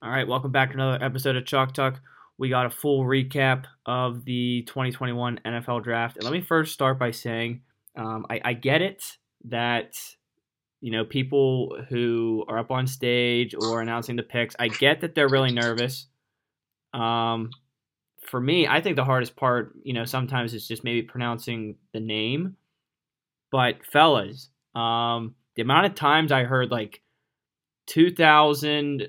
All right, welcome back to another episode of Chalk Talk. We got a full recap of the 2021 NFL Draft, and let me first start by saying um, I, I get it that you know people who are up on stage or announcing the picks. I get that they're really nervous. Um, for me, I think the hardest part, you know, sometimes is just maybe pronouncing the name. But fellas, um, the amount of times I heard like 2000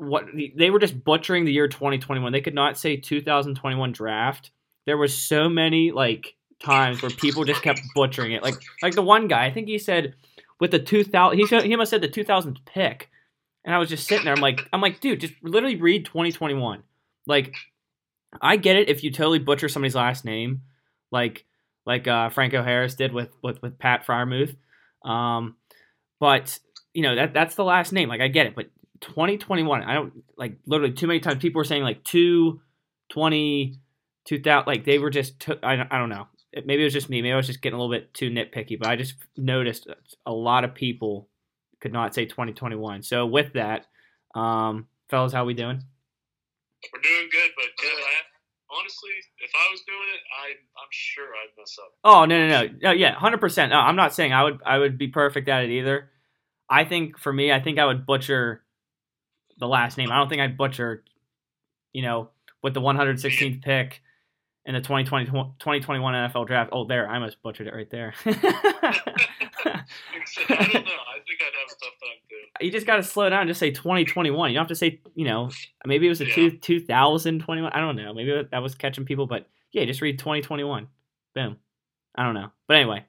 what they were just butchering the year 2021. They could not say 2021 draft. There was so many like times where people just kept butchering it. Like like the one guy, I think he said with the 2000 he he must said the 2000th pick. And I was just sitting there. I'm like I'm like, dude, just literally read 2021. Like I get it if you totally butcher somebody's last name, like like uh, Franco Harris did with with, with Pat Freiermuth. Um, but you know that that's the last name. Like I get it, but 2021. I don't like literally too many times people were saying like 220, 2000. Like they were just, t- I, I don't know. Maybe it was just me. Maybe I was just getting a little bit too nitpicky, but I just noticed a lot of people could not say 2021. So with that, um, fellas, how we doing? We're doing good, but uh, honestly, if I was doing it, I I'm sure I'd mess up. Oh no no no no yeah, hundred percent. No, I'm not saying I would I would be perfect at it either. I think for me, I think I would butcher the last name. I don't think I butchered, you know, with the 116th pick in the 2020, 2021 NFL draft. Oh, there, I must butchered it right there. I don't know. I think I'd have a tough time too. You just got to slow down and just say 2021. You don't have to say, you know, maybe it was a yeah. two, 2021. I don't know. Maybe that was catching people, but yeah, just read 2021. Boom. I don't know. But anyway,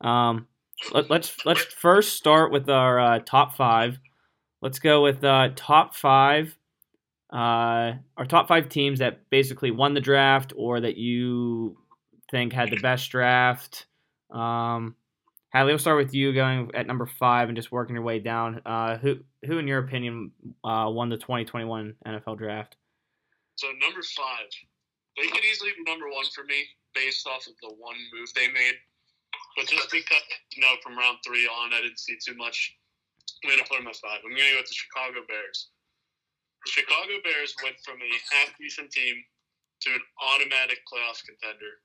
um, let, us let's, let's first start with our uh, top five. Let's go with uh, top five. Uh, our top five teams that basically won the draft or that you think had the best draft. Um, Hadley, we'll start with you going at number five and just working your way down. Uh, who, who in your opinion, uh, won the 2021 NFL draft? So number five, they could easily be number one for me based off of the one move they made. But just because, you know, from round three on, I didn't see too much I'm going to put them at five. I'm going to go with the Chicago Bears. The Chicago Bears went from a half decent team to an automatic playoff contender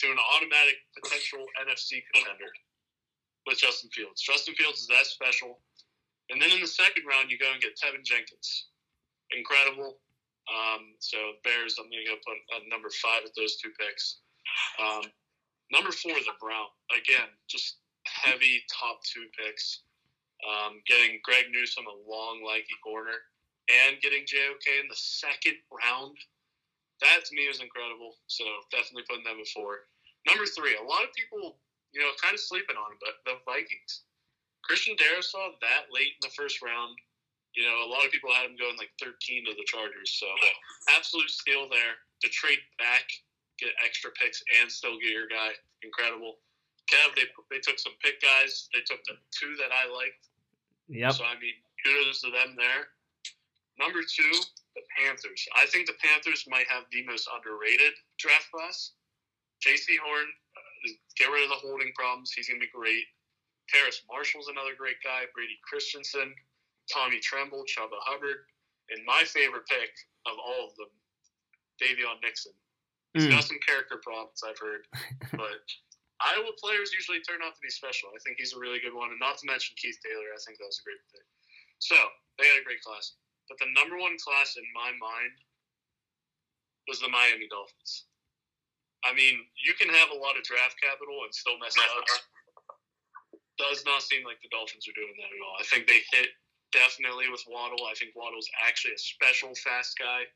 to an automatic potential NFC contender with Justin Fields. Justin Fields is that special. And then in the second round, you go and get Teven Jenkins. Incredible. Um, so Bears, I'm going to go put at number five with those two picks. Um, number four, the Brown. Again, just heavy top two picks. Um, getting Greg Newsome a long, lanky corner, and getting JOK in the second round, that to me is incredible. So definitely putting them before. Number three, a lot of people, you know, kind of sleeping on but the Vikings. Christian Darrisaw that late in the first round. You know, a lot of people had him going like 13 to the Chargers. So absolute steal there. To trade back, get extra picks, and still get your guy. Incredible. Kev, they, they took some pick guys. They took the two that I liked Yep. So I mean, kudos to them there. Number two, the Panthers. I think the Panthers might have the most underrated draft class. Jaycee Horn, uh, get rid of the holding problems. He's gonna be great. Terrace Marshall's another great guy. Brady Christensen, Tommy Tremble, Chuba Hubbard, and my favorite pick of all of them, Daviyon Nixon. He's mm. got some character problems I've heard, but Iowa players usually turn out to be special. I think he's a really good one, and not to mention Keith Taylor. I think that was a great pick. So they had a great class, but the number one class in my mind was the Miami Dolphins. I mean, you can have a lot of draft capital and still mess up. Does not seem like the Dolphins are doing that at all. I think they hit definitely with Waddle. I think Waddle's actually a special fast guy.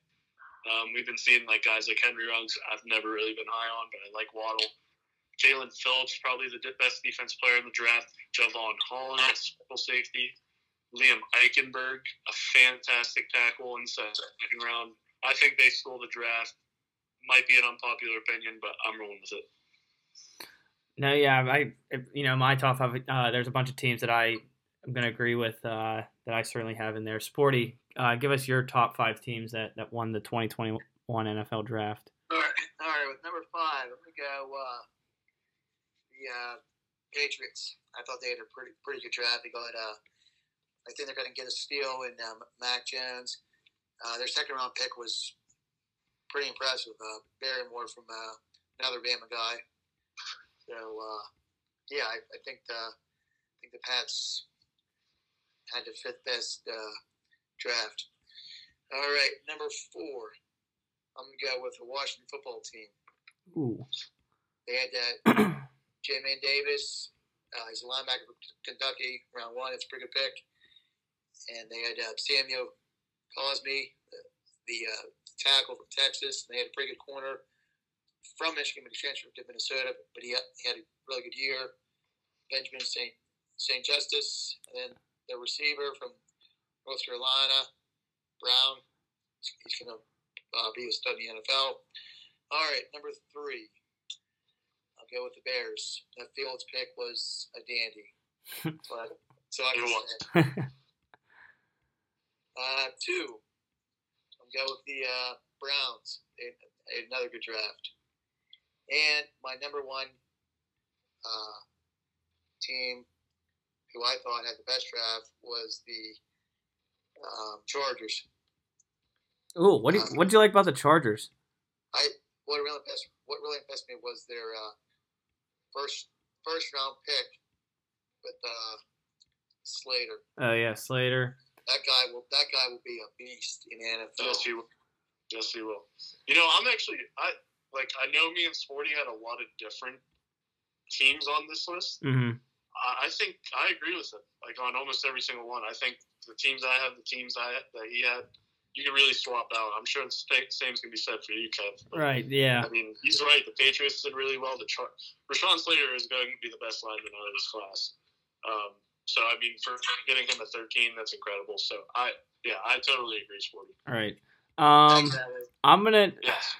Um, we've been seeing like guys like Henry Ruggs. I've never really been high on, but I like Waddle. Jaelan Phillips, probably the best defense player in the draft. Jevon Holland, special safety. Liam Eichenberg, a fantastic tackle in the second round. I think they stole the draft. Might be an unpopular opinion, but I'm rolling with it. No, yeah, I, you know, my top five. Uh, there's a bunch of teams that I am going to agree with uh, that I certainly have in there. Sporty, uh, give us your top five teams that, that won the 2021 NFL draft. All right, all right. With number five, I'm going to go uh, the uh, Patriots. I thought they had a pretty pretty good draft. They got uh, I think they're going to get a steal in um, Mac Jones. Uh, their second round pick was pretty impressive. Uh, Barmore from uh, another Bama guy. So uh, yeah, I, I think the I think the Pats had the fifth best uh, draft. All right, number four. I'm gonna go with the Washington football team. Ooh. They had that Jamin Davis. Uh, he's a linebacker from Kentucky, round one. It's a pretty good pick. And they had uh, Samuel Cosmi, the, the uh, tackle from Texas. And they had a pretty good corner from Michigan, but he transferred to Minnesota. But he had, he had a really good year. Benjamin St. St. Justice, and then the receiver from North Carolina, Brown. He's going to uh, be a stud in the NFL. All right, number three. I'll go with the Bears. That Fields pick was a dandy. but so I can say. Uh, two. I'll go with the uh, Browns. They, they had another good draft. And my number one uh, team, who I thought had the best draft, was the um, Chargers. Ooh, what do you, what do you like about the Chargers? I what really impressed what really impressed me was their uh, first first round pick with uh, Slater. Oh yeah, Slater. That guy will that guy will be a beast in the NFL. Yes, he will. Yes, he will. You know, I'm actually I like I know me and Sporty had a lot of different teams on this list. Mm-hmm. I, I think I agree with him. Like on almost every single one. I think the teams I have, the teams I that he had, you can really swap out. I'm sure the same- same's gonna be said for you, Kev. Right. Yeah. I mean, he's right. The Patriots did really well. The Char- Rashawn Slater is going to be the best lineman out of this class. Um, so I mean, for getting him at 13, that's incredible. So I, yeah, I totally agree, Sporty. All right. Um, Exactly. I'm gonna. Yes.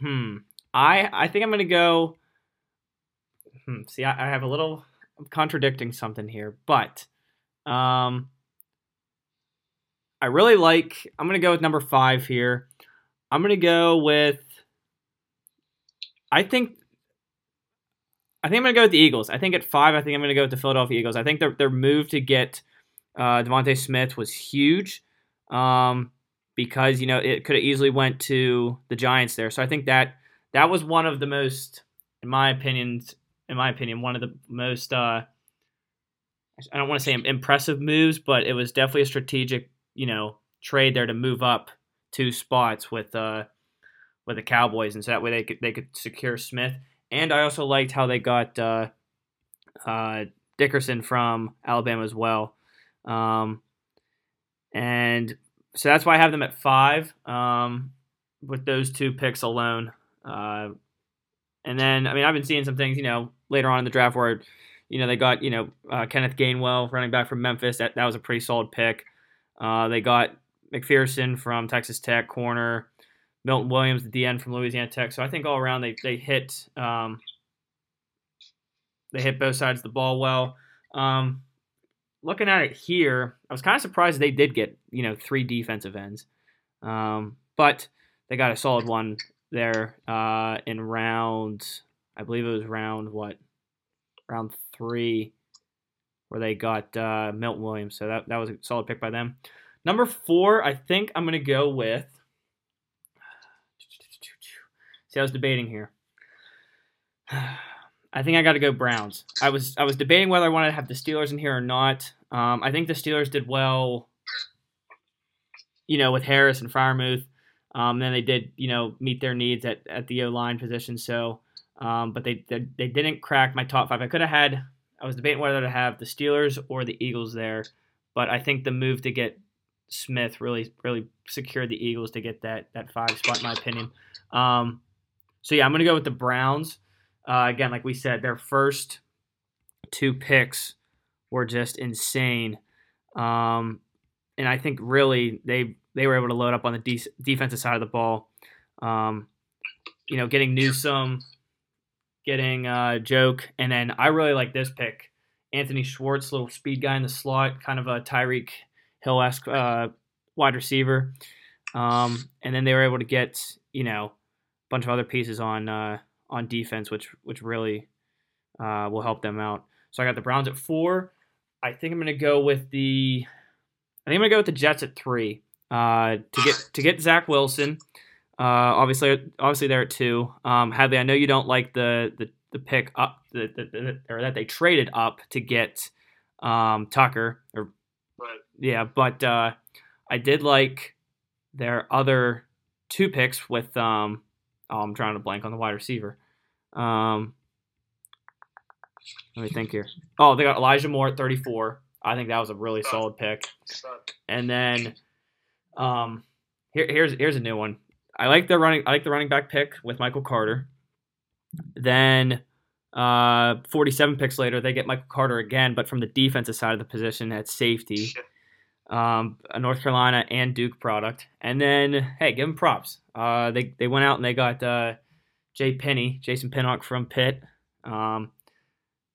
Hmm. I I think I'm gonna go. Hmm. See, I, I have a little I'm contradicting something here, but um, I really like. I'm gonna go with number five here. I'm gonna go with. I think. I think I'm gonna go with the Eagles. I think at five, I think I'm gonna go with the Philadelphia Eagles. I think their their move to get uh, DeVonta Smith was huge. Um, because you know it could have easily went to the Giants there. So I think that that was one of the most, in my opinion, in my opinion, one of the most. Uh, I don't want to say impressive moves, but it was definitely a strategic, you know, trade there to move up two spots with uh with the Cowboys, and so that way they could they could secure Smith. And I also liked how they got uh, uh, Dickerson from Alabama as well. Um, and so that's why I have them at five um, with those two picks alone. Uh, and then, I mean, I've been seeing some things, you know, later on in the draft where, you know, they got, you know, uh, Kenneth Gainwell, running back from Memphis. That, that was a pretty solid pick. Uh, they got McPhearson from Texas Tech, corner. Milton Williams, the DN from Louisiana Tech. So I think all around they, they hit um, they hit both sides of the ball well. Um, looking at it here, I was kind of surprised they did get you know three defensive ends, um, but they got a solid one there uh, in round. I believe it was round what, round three, where they got uh, Milton Williams. So that that was a solid pick by them. Number four, I think I'm gonna go with. See, I was debating here. I think I got to go Browns. I was I was debating whether I wanted to have the Steelers in here or not. Um, I think the Steelers did well, you know, with Harris and Freiermuth. Um, then they did, you know, meet their needs at, at the O line position. So, um, but they, they they didn't crack my top five. I could have had. I was debating whether to have the Steelers or the Eagles there, but I think the move to get Smith really really secured the Eagles to get that that five spot, in my opinion. Um, so yeah, I'm gonna go with the Browns. Uh, again, like we said, their first two picks were just insane, um, and I think really they they were able to load up on the de- defensive side of the ball. Um, you know, getting Newsome, getting uh, Joke, and then I really like this pick, Anthony Schwartz, little speed guy in the slot, kind of a Tyreek Hill esque uh, wide receiver. Um, and then they were able to get you know a bunch of other pieces on uh, on defense, which which really uh, will help them out. So I got the Browns at four. I think I'm gonna go with the. I think I'm gonna go with the Jets at three. Uh, to get to get Zach Wilson. Uh, obviously, obviously they're at two. Um, Hadley, I know you don't like the the, the pick up, the, the, the, or that they traded up to get um, Tucker. Or Right. yeah, but uh, I did like their other two picks with. Um, oh, I'm trying to blank on the wide receiver. Um, let me think here. Oh, they got Elijah Moore at 34. I think that was a really solid pick. And then, um, here, here's here's a new one. I like the running. I like the running back pick with Michael Carter. Then, uh, 47 picks later, they get Michael Carter again, but from the defensive side of the position at safety. Um, a North Carolina and Duke product. And then, hey, give them props. Uh, they they went out and they got uh, Jay Penny, Jason Pinnock from Pitt. Um,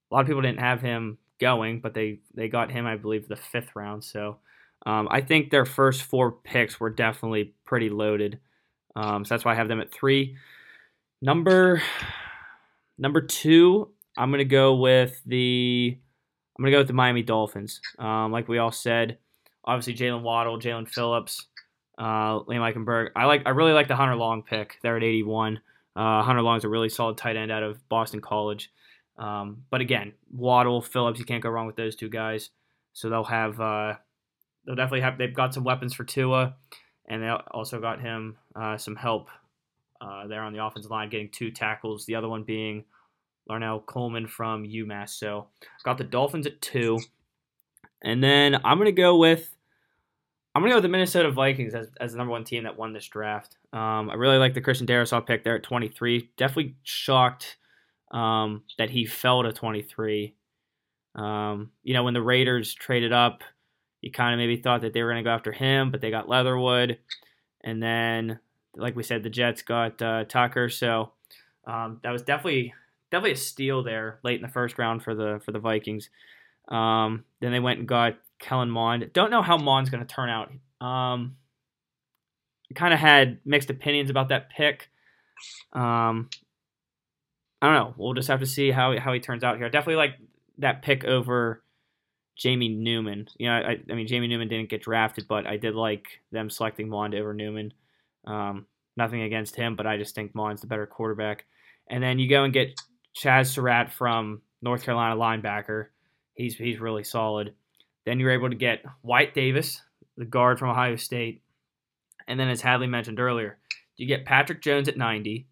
a lot of people didn't have him going, but they they got him, I believe, the fifth round. So um, I think their first four picks were definitely pretty loaded. Um, so that's why I have them at three. Number number two, I'm gonna go with the I'm gonna go with the Miami Dolphins. Um, like we all said, obviously Jaylen Waddle, Jaelan Phillips, uh, Liam Eichenberg. I like I really like the Hunter Long pick. They're at 81. Uh, Hunter Long's a really solid tight end out of Boston College. Um, but again, Waddle, Phillips, you can't go wrong with those two guys. So they'll have uh, they'll definitely have they've got some weapons for Tua, and they also got him uh, some help uh, there on the offensive line, getting two tackles. The other one being Larnell Coleman from UMass. So got the Dolphins at two, and then I'm gonna go with I'm gonna go with the Minnesota Vikings as, as the number one team that won this draft. Um, I really like the Christian Darrisaw pick there at 23. Definitely shocked um, that he fell to 23. Um, you know, when the Raiders traded up, you kind of maybe thought that they were going to go after him, but they got Leatherwood. And then, like we said, the Jets got uh, Tucker. So um, that was definitely definitely a steal there late in the first round for the for the Vikings. Um, then they went and got Kellen Mond. Don't know how Mond's going to turn out. Um, kind of had mixed opinions about that pick. Um, I don't know. We'll just have to see how how he turns out here. Definitely like that pick over Jamie Newman. You know, I, I mean Jamie Newman didn't get drafted, but I did like them selecting Mond over Newman. Um, nothing against him, but I just think Mond's the better quarterback. And then you go and get Chaz Surratt from North Carolina linebacker. He's he's really solid. Then you're able to get Wyatt Davis, the guard from Ohio State. And then as Hadley mentioned earlier, you get Patrick Jones at 90.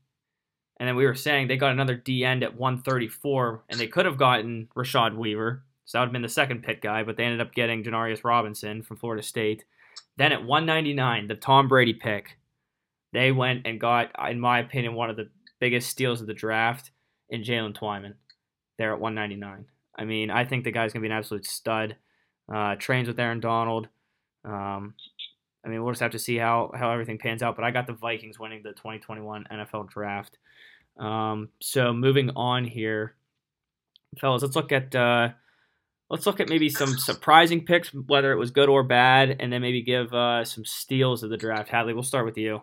And then we were saying they got another D end at 134, and they could have gotten Rashad Weaver. So that would have been the second pick guy, but they ended up getting Janarius Robinson from Florida State. Then at 199, the Tom Brady pick, they went and got, in my opinion, one of the biggest steals of the draft in Jaylen Twyman. There at 199. I mean, I think the guy's going to be an absolute stud. Uh, trains with Aaron Donald. Um, I mean, we'll just have to see how, how everything pans out. But I got the Vikings winning the 2021 NFL draft. Um, so moving on here, fellas, let's look at uh, let's look at maybe some surprising picks, whether it was good or bad, and then maybe give uh, some steals of the draft. Hadley, we'll start with you.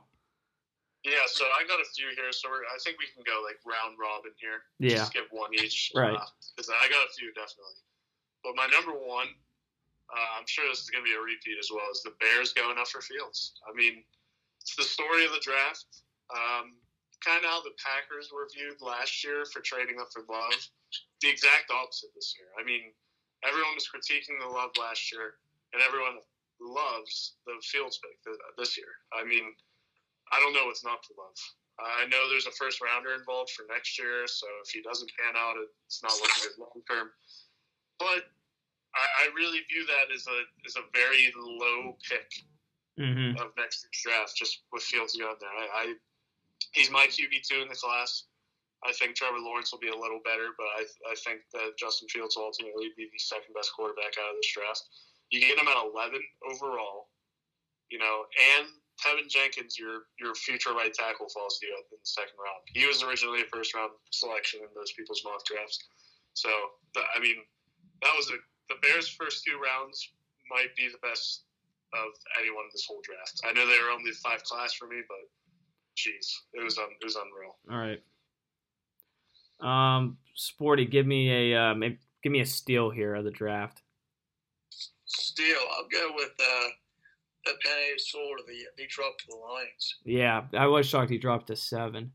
Yeah, so I got a few here, so we're, I think we can go like round robin here. Yeah. Just give one each. Right. Because I got a few definitely. But my number one, uh, I'm sure this is going to be a repeat as well, is the Bears going up for Fields. I mean, it's the story of the draft. Um, kind of how the Packers were viewed last year for trading up for Love. The exact opposite this year. I mean, everyone was critiquing the Love last year, and everyone loves the Fields pick this year. I mean, I don't know what's not to love. I know there's a first rounder involved for next year, so if he doesn't pan out, it's not looking good long term. But I, I really view that as a as a very low pick Mm-hmm. of next year's draft, just with Fields going there. I, I he's my QB two in the class. I think Trevor Lawrence will be a little better, but I, I think that Justin Fields will ultimately be the second best quarterback out of this draft. You get him at 11 overall, you know, and Teven Jenkins, your your future right tackle, falls to you in the second round. He was originally a first round selection in those people's mock drafts. So, the, I mean, that was a, the Bears' first two rounds might be the best of anyone in this whole draft. I know they were only five class for me, but jeez, it was it was unreal. All right. Um, Sporty, give me a uh, maybe, give me a steal here of the draft. steal. I'll go with uh, the Penny Sword. The they dropped to the Lions. Yeah, I was shocked he dropped to seven.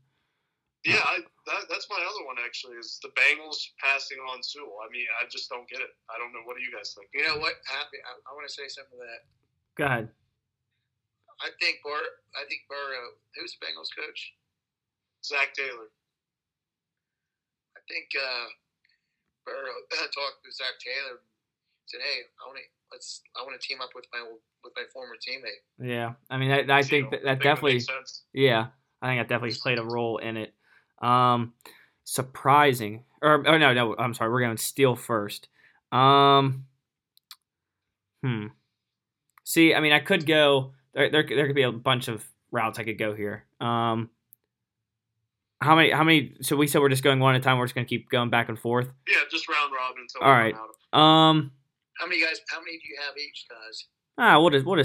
Yeah, I, that, that's my other one actually. Is the Bengals passing on Sewell? I mean, I just don't get it. I don't know. What do you guys think? You know what? Happy. I, I want to say something to that. Go ahead. I think Bur. I think Burrow. Who's the Bengals coach? Zac Taylor. I think uh, Burrow talked to Zac Taylor and said, "Hey, I want to let's I want to team up with my with my former teammate." Yeah, I mean, I, I think that, that definitely. Yeah, I think that definitely played a role in it. Um, surprising, or oh no, no, I'm sorry, we're going steal first. Um, hmm. See, I mean, I could go. There, there, there could be a bunch of routes I could go here. Um, how many? How many? So we said we're just going one at a time. We're just going to keep going back and forth. Yeah, just round robin until. All right. Um. How many guys? How many do you have each, guys? Ah, we'll just we'll.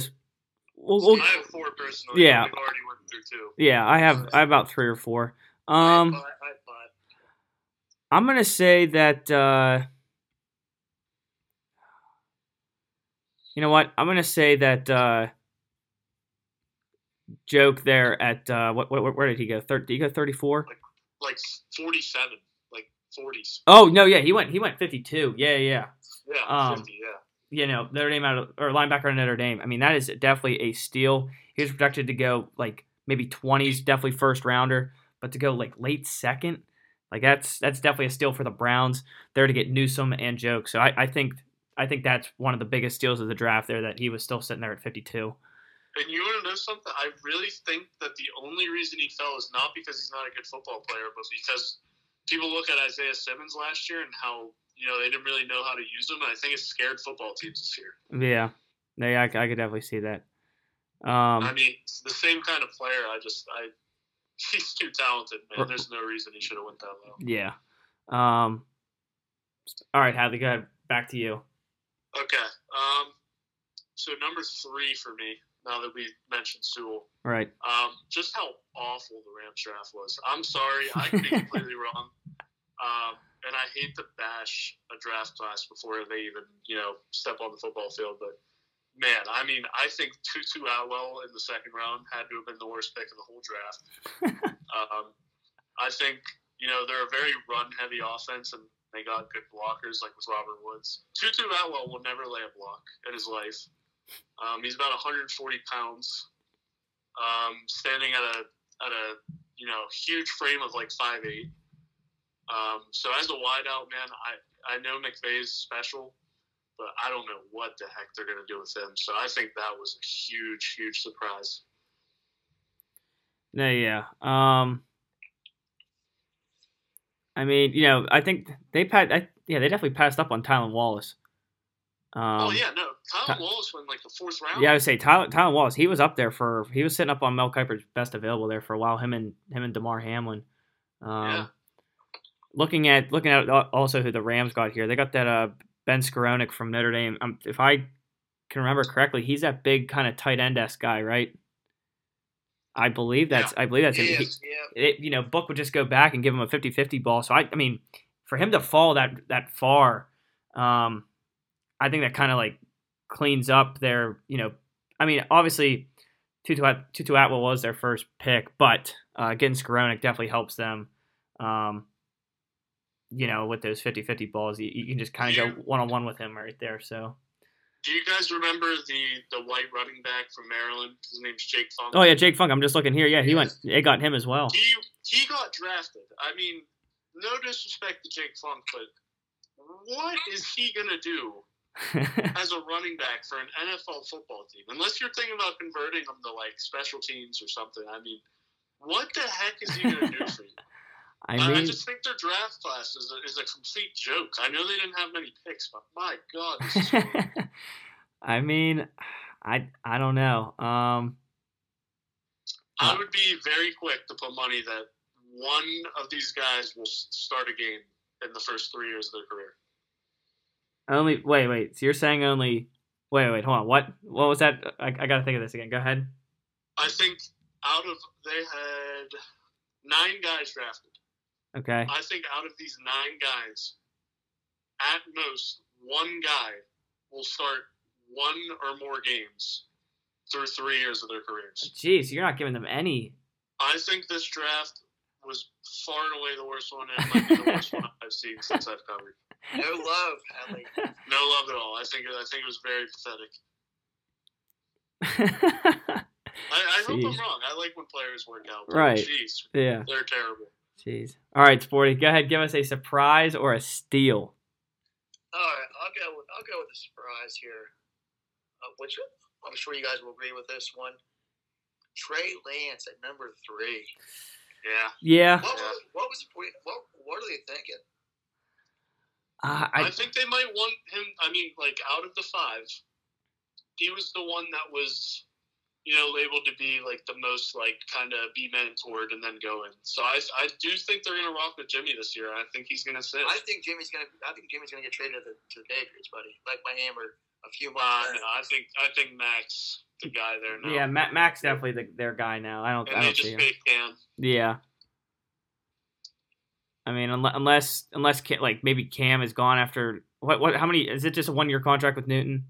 We'll, we'll, I have four personally. Yeah. We've already went through two. Yeah, I have I have about three or four. I have Um, five, I have five. I'm gonna say that. Uh, you know what? I'm gonna say that. Uh, joke there at uh, what, what where did he go? Thir- did he go 34? Like forty-seven, like forties. Oh no, yeah, he went he went 52. Yeah, yeah. Yeah, Um, fifty. Yeah. you know, Notre Dame out of, or linebacker at Notre Dame. I mean, that is definitely a steal. He was projected to go like maybe 20s, definitely first rounder, but to go like late second, like that's that's definitely a steal for the Browns. There to get Newsome and Joke. So I, I think I think that's one of the biggest steals of the draft there that he was still sitting there at 52. And you want to know something? I really think that the only reason he fell is not because he's not a good football player, but because people look at Isaiah Simmons last year and how you know they didn't really know how to use him. And I think it scared football teams this year. Yeah, yeah, I, I could definitely see that. Um, I mean, it's the same kind of player. I just, I, he's too talented, man. There's no reason he should have went that low. yeah. Um, all right, Hadley, go ahead. Back to you. Okay. Um, so number three for me. Now that we mentioned Sewell, Right. um, just how awful the Rams draft was. I'm sorry, I could be completely wrong. Um, and I hate to bash a draft class before they even, you know, step on the football field. But man, I mean, I think Tutu Atwell in the second round had to have been the worst pick of the whole draft. um, I think, you know, they're a very run heavy offense and they got good blockers like with Robert Woods. Tutu Atwell will never lay a block in his life. Um, he's about 140 pounds, um, standing at a at a you know huge frame of like five eight. Um, so as a wideout man, I I know McVay's special, but I don't know what the heck they're gonna do with him. So I think that was a huge huge surprise. No, yeah. Um, I mean, you know, I think they pat. I, yeah, they definitely passed up on Tylan Wallace. Um, oh yeah, no, Tylan Ty- Wallace went like the fourth round. Yeah, I would say Tyler, Tylan Wallace. He was up there for. He was sitting up on Mel Kiper's best available there for a while. Him and him and Damar Hamlin. Um, Yeah. Looking at looking at also who the Rams got here, they got that uh Ben Skowronek from Notre Dame. Um, if I can remember correctly, he's that big kind of tight end s guy, right? I believe that's I believe that's He him. He- yeah. it, you know, Book would just go back and give him a 50-50 ball. So I, I mean, for him to fall that that far, um, I think that kind of like cleans up their, you know, I mean, obviously, Tutu, At- Tutu Atwell was their first pick, but uh, getting Skowronek definitely helps them. Um, you know, with those 50-50 balls, you, you can just kind of go one on one with him right there. So, Do you guys remember the the white running back from Maryland? His name's Jake Funk. oh yeah, Jake Funk. I'm just looking here. Yeah, he went. It got him as well. He he got drafted. I mean, no disrespect to Jake Funk, but what is he gonna do as a running back for an NFL football team? Unless you're thinking about converting them to like special teams or something. I mean, what the heck is he gonna do for you? I I, I just think their draft class is a, is a complete joke. I know they didn't have many picks, but my God, this is. I mean, I I don't know. Um, I would be very quick to put money that one of these guys will start a game in the first three years of their career. Only wait, wait. So you're saying only? Wait, wait, hold on. What? What was that? I, I gotta think of this again. Go ahead. I think out of they had nine guys drafted. Okay. I think out of these nine guys, at most one guy will start one or more games through three years of their careers. Jeez, you're not giving them any. I think this draft was far and away the worst one, and might be the worst one I've seen since I've covered. No love, Hadley. No love at all. I think I think it was very pathetic. I, I hope I'm wrong. I like when players work out. but Right. Jeez, yeah. they're terrible. Jeez. All right, Sporty, go ahead. Give us a surprise or a steal. All right, I'll go with I'll go with a surprise here, uh, which one? I'm sure you guys will agree with this one. Trey Lance at number three. Yeah. Yeah. What was what was the point? What what are they thinking? Uh, I, I, think they might want him. I mean, like out of the five, he was the one that was, you know, labeled to be like the most like kind of be mentored and then go in. So I, I do think they're gonna rock with Jimmy this year. I think he's gonna sit. I think Jimmy's gonna I think Jimmy's gonna get traded to the, to the Patriots, buddy. Like my hammer a few Uh, months. no. I think I think Max, the guy there now. yeah, Ma- Max definitely the, their guy now. I don't. And I they don't see just him. paid Yeah. I mean, unless unless unless like maybe Cam is gone after what what how many is it just a one year contract with Newton?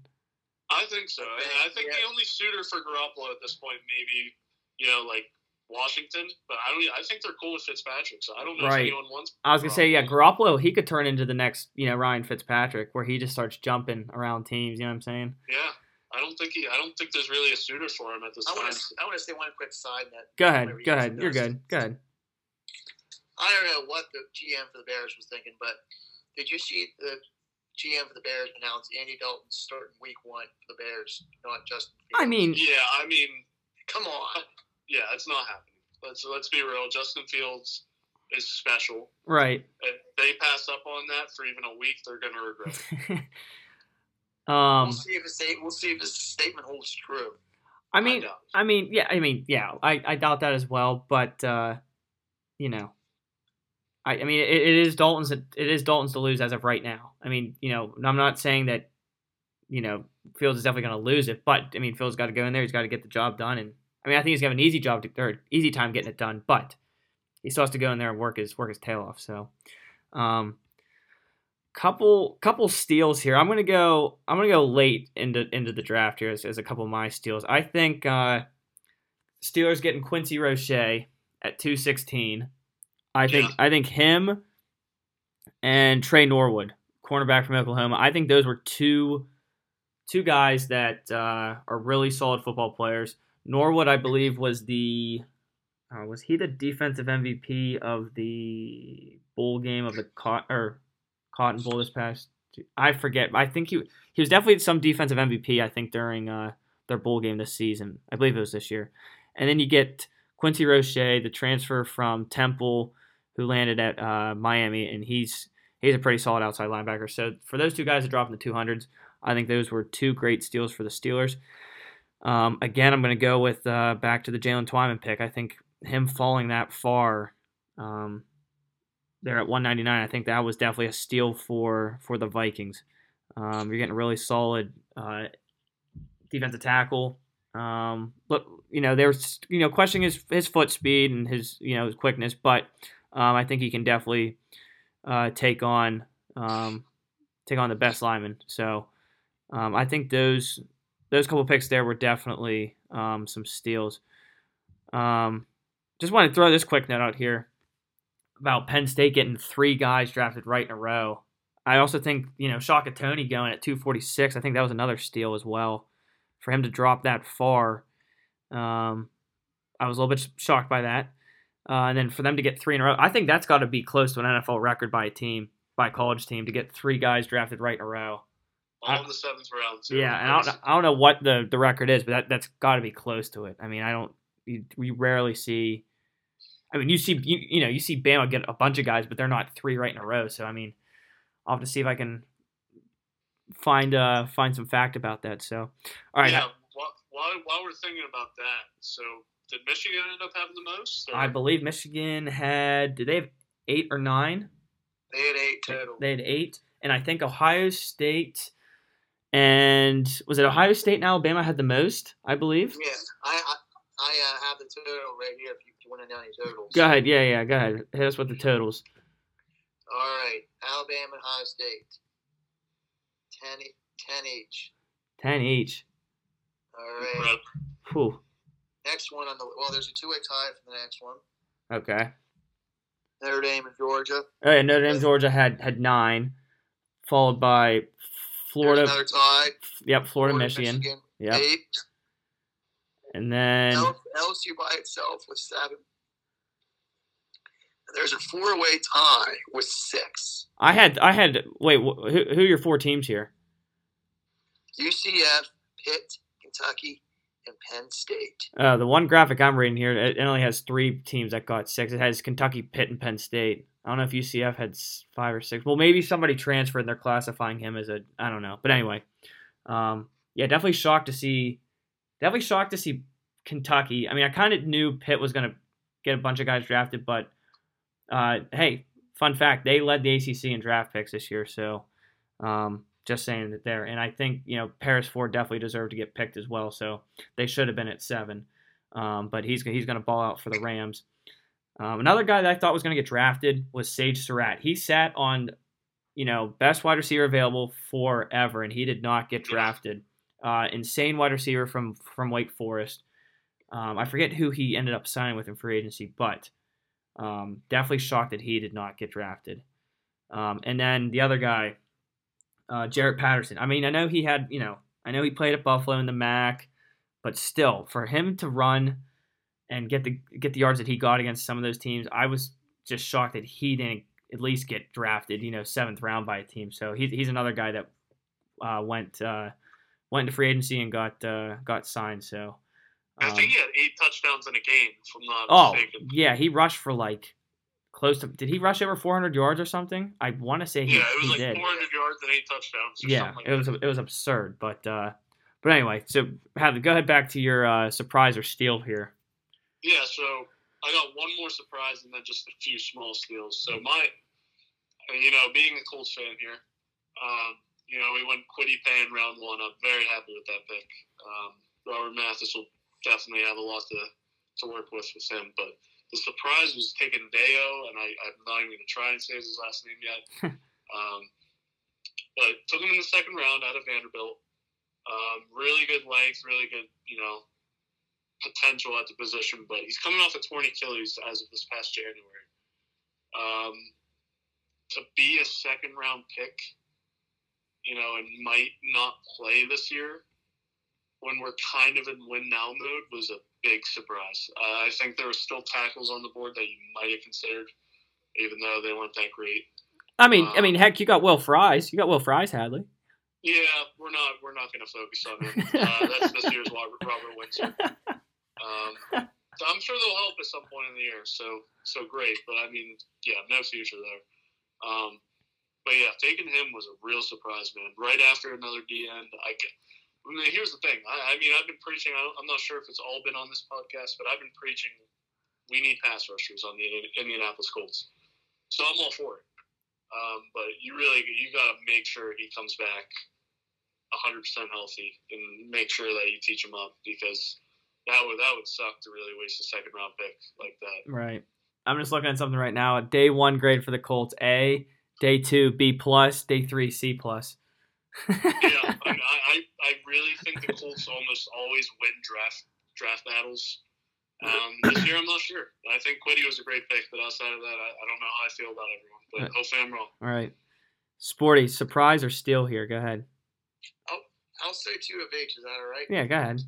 I think so. And I think Yeah. the only suitor for Garoppolo at this point, maybe, you know, like Washington. But I don't. I think they're cool with Fitzpatrick. So I don't know Right. if anyone wants. I was gonna say yeah, Garoppolo he could turn into the next you know Ryan Fitzpatrick where he just starts jumping around teams. You know what I'm saying? Yeah, I don't think he. I don't think there's really a suitor for him at this I time. want to I want to say one quick side note. Go ahead, go ahead. You're suggest. good. Go ahead. I don't know what the GM for the Bears was thinking, but did you see the GM for the Bears announce Andy Dalton starting Week One for the Bears, not Justin? I mean, Yeah, I mean, come on. yeah, it's not happening. Let's let's be real. Justin Fields is special. right. If they pass up on that for even a week, they're gonna regret. it. um, we'll see if his sta- we'll see if his statement holds true. I mean, doubt it. I mean, yeah, I mean, yeah, I, I doubt that as well, but uh, you know, I, I mean, it, it is Dalton's, it is Dalton's to lose as of right now. I mean, you know, I'm not saying that, you know, Fields is definitely going to lose it, but I mean, Fields got to go in there, he's got to get the job done, and I mean, I think he's got an easy job to, or easy time getting it done, but he still has to go in there and work his work his tail off. So, um, couple couple steals here. I'm gonna go. I'm gonna go late into into the draft here as, as a couple of my steals. I think uh, Steelers getting Quincy Roche at 216. I think Yeah. I think him and Tre Norwood, cornerback from Oklahoma. I think those were two two guys that uh, are really solid football players. Norwood, I believe, was the uh, was he the defensive MVP of the bowl game of the cot or Cotton Bowl this past? I forget. I think he he was definitely some defensive MVP. I think during uh, their bowl game this season. I believe it was this year. And then you get Quincy Roche, the transfer from Temple, who landed at uh, Miami, and he's he's a pretty solid outside linebacker. So for those two guys to drop in the two hundreds, I think those were two great steals for the Steelers. Um, again, I'm going to go with uh, back to the Jaylen Twyman pick. I think him falling that far, um, there at 199. I think that was definitely a steal for for the Vikings. Um, you're getting a really solid uh, defensive tackle. Um, but you know, there's you know questioning his his foot speed and his you know his quickness, but um, I think he can definitely uh, take on um, take on the best lineman. So um, I think those those couple picks there were definitely um, some steals. Um, just want to throw this quick note out here about Penn State getting three guys drafted right in a row. I also think you know Shaka Toney going at 246. I think that was another steal as well for him to drop that far. Um, I was a little bit shocked by that. Uh, and then for them to get three in a row, I think that's got to be close to an NFL record by a team, by a college team, to get three guys drafted right in a row. All in the seventh round. Too. Yeah, and I don't, I don't know what the, the record is, but that, that's got to be close to it. I mean, I don't, you, we rarely see, I mean, you see, you, you know, you see Bama get a bunch of guys, but they're not three right in a row. So, I mean, I'll have to see if I can find, uh, find some fact about that. So, all right. Yeah. While, while, while we're thinking about that, so did Michigan end up having the most? or- I believe Michigan had, did they have eight or nine? They had eight total. They had eight. And I think Ohio State and was it Ohio State and Alabama had the most, I believe? yeah, I I, I uh, have the total right here. If you, want to know any totals. Go ahead. Yeah, yeah, go ahead. Hit us with the totals. All right, Alabama and Ohio State. 10, e- 10 each. Ten each. All right. Whew. Next one on the well, there's a two-way tie for the next one. Okay. Notre Dame and Georgia. Oh yeah, Notre Dame, Georgia had had nine, followed by Florida. There's another tie. Yep, Florida, Michigan. Yep, Eight. and then LSU by itself with seven. There's a four-way tie with six. I had I had wait wh- who who are your four teams here? UCF, Pitt, Kentucky, and Penn State. Uh, the one graphic I'm reading here, it, it only has three teams that got six. It has Kentucky, Pitt, and Penn State. I don't know if UCF had five or six. Well, maybe somebody transferred and they're classifying him as a. I don't know. But anyway, um, yeah, definitely shocked to see. Definitely shocked to see Kentucky. I mean, I kind of knew Pitt was going to get a bunch of guys drafted, but uh, hey, fun fact: they led the ACC in draft picks this year. So, um, just saying that there. And I think you know Paris Ford definitely deserved to get picked as well. So they should have been at seven. Um, but he's he's going to ball out for the Rams. Um, another guy that I thought was going to get drafted was Sage Surratt. He sat on, you know, best wide receiver available forever, and he did not get drafted. Uh, insane wide receiver from from Wake Forest. Um, I forget who he ended up signing with in free agency, but um, definitely shocked that he did not get drafted. Um, and then the other guy, uh, Jarrett Patterson. I mean, I know he had, you know, I know he played at Buffalo in the MAC, but still, for him to run and get the get the yards that he got against some of those teams, I was just shocked that he didn't at least get drafted, you know, seventh round by a team. So he's he's another guy that uh, went uh, went into free agency and got uh, got signed. So. I um, think he had eight touchdowns in a game, if I'm not Oh, mistaken. yeah, he rushed for like close to. Did he rush over 400 yards or something? I want to say he, Yeah, it was like did. 400 yards and eight touchdowns. Or Yeah, something like it was that. it was absurd, but uh, but anyway, so have go ahead back to your uh, surprise or steal here. Yeah, so I got one more surprise and then just a few small steals. So my, you know, being a Colts fan here, um, you know, we went Kwity Paye in round one. I'm very happy with that pick. Um, Robert Mathis will definitely have a lot to, to work with with him. But the surprise was taking Deo, and I, I'm not even going to try and say his last name yet. um, but took him in the second round out of Vanderbilt. Um, really good length, really good, you know, potential at the position, but he's coming off a torn Achilles as of this past January. Um, to be a second round pick, you know, and might not play this year when we're kind of in win now mode was a big surprise. Uh, I think there were still tackles on the board that you might have considered, even though they weren't that great. I mean, I Um, mean, heck, you got Will Fries. You got Will Fries, Hadley. Yeah, we're not we're not going to focus on him. Uh, that's this year's Robert, Robert Windsor. Um, I'm sure they'll help at some point in the year. So so great, but I mean, yeah, no future there. Um, but yeah, taking him was a real surprise, man. Right after another D end, I get. I here's the thing. I, I mean, I've been preaching. I'm not sure if it's all been on this podcast, but I've been preaching. We need pass rushers on the Indianapolis Colts, so I'm all for it. Um, but you really you got to make sure he comes back 100 percent healthy and make sure that you teach him up because that would that would suck to really waste a second round pick like that. Right. I'm just looking at something right now. Day one grade for the Colts A. Day two B plus. Day three C plus. Yeah, I, mean, I, I I really think the Colts almost always win draft draft battles. Um, this year, I'm not sure. I think Kwity was a great pick, but outside of that, I, I don't know how I feel about everyone. But Right. hopefully, I'm wrong. All right. Sporty, surprise or steal here? Go ahead. I'll I'll say two of each. Is that all right? Yeah, go ahead.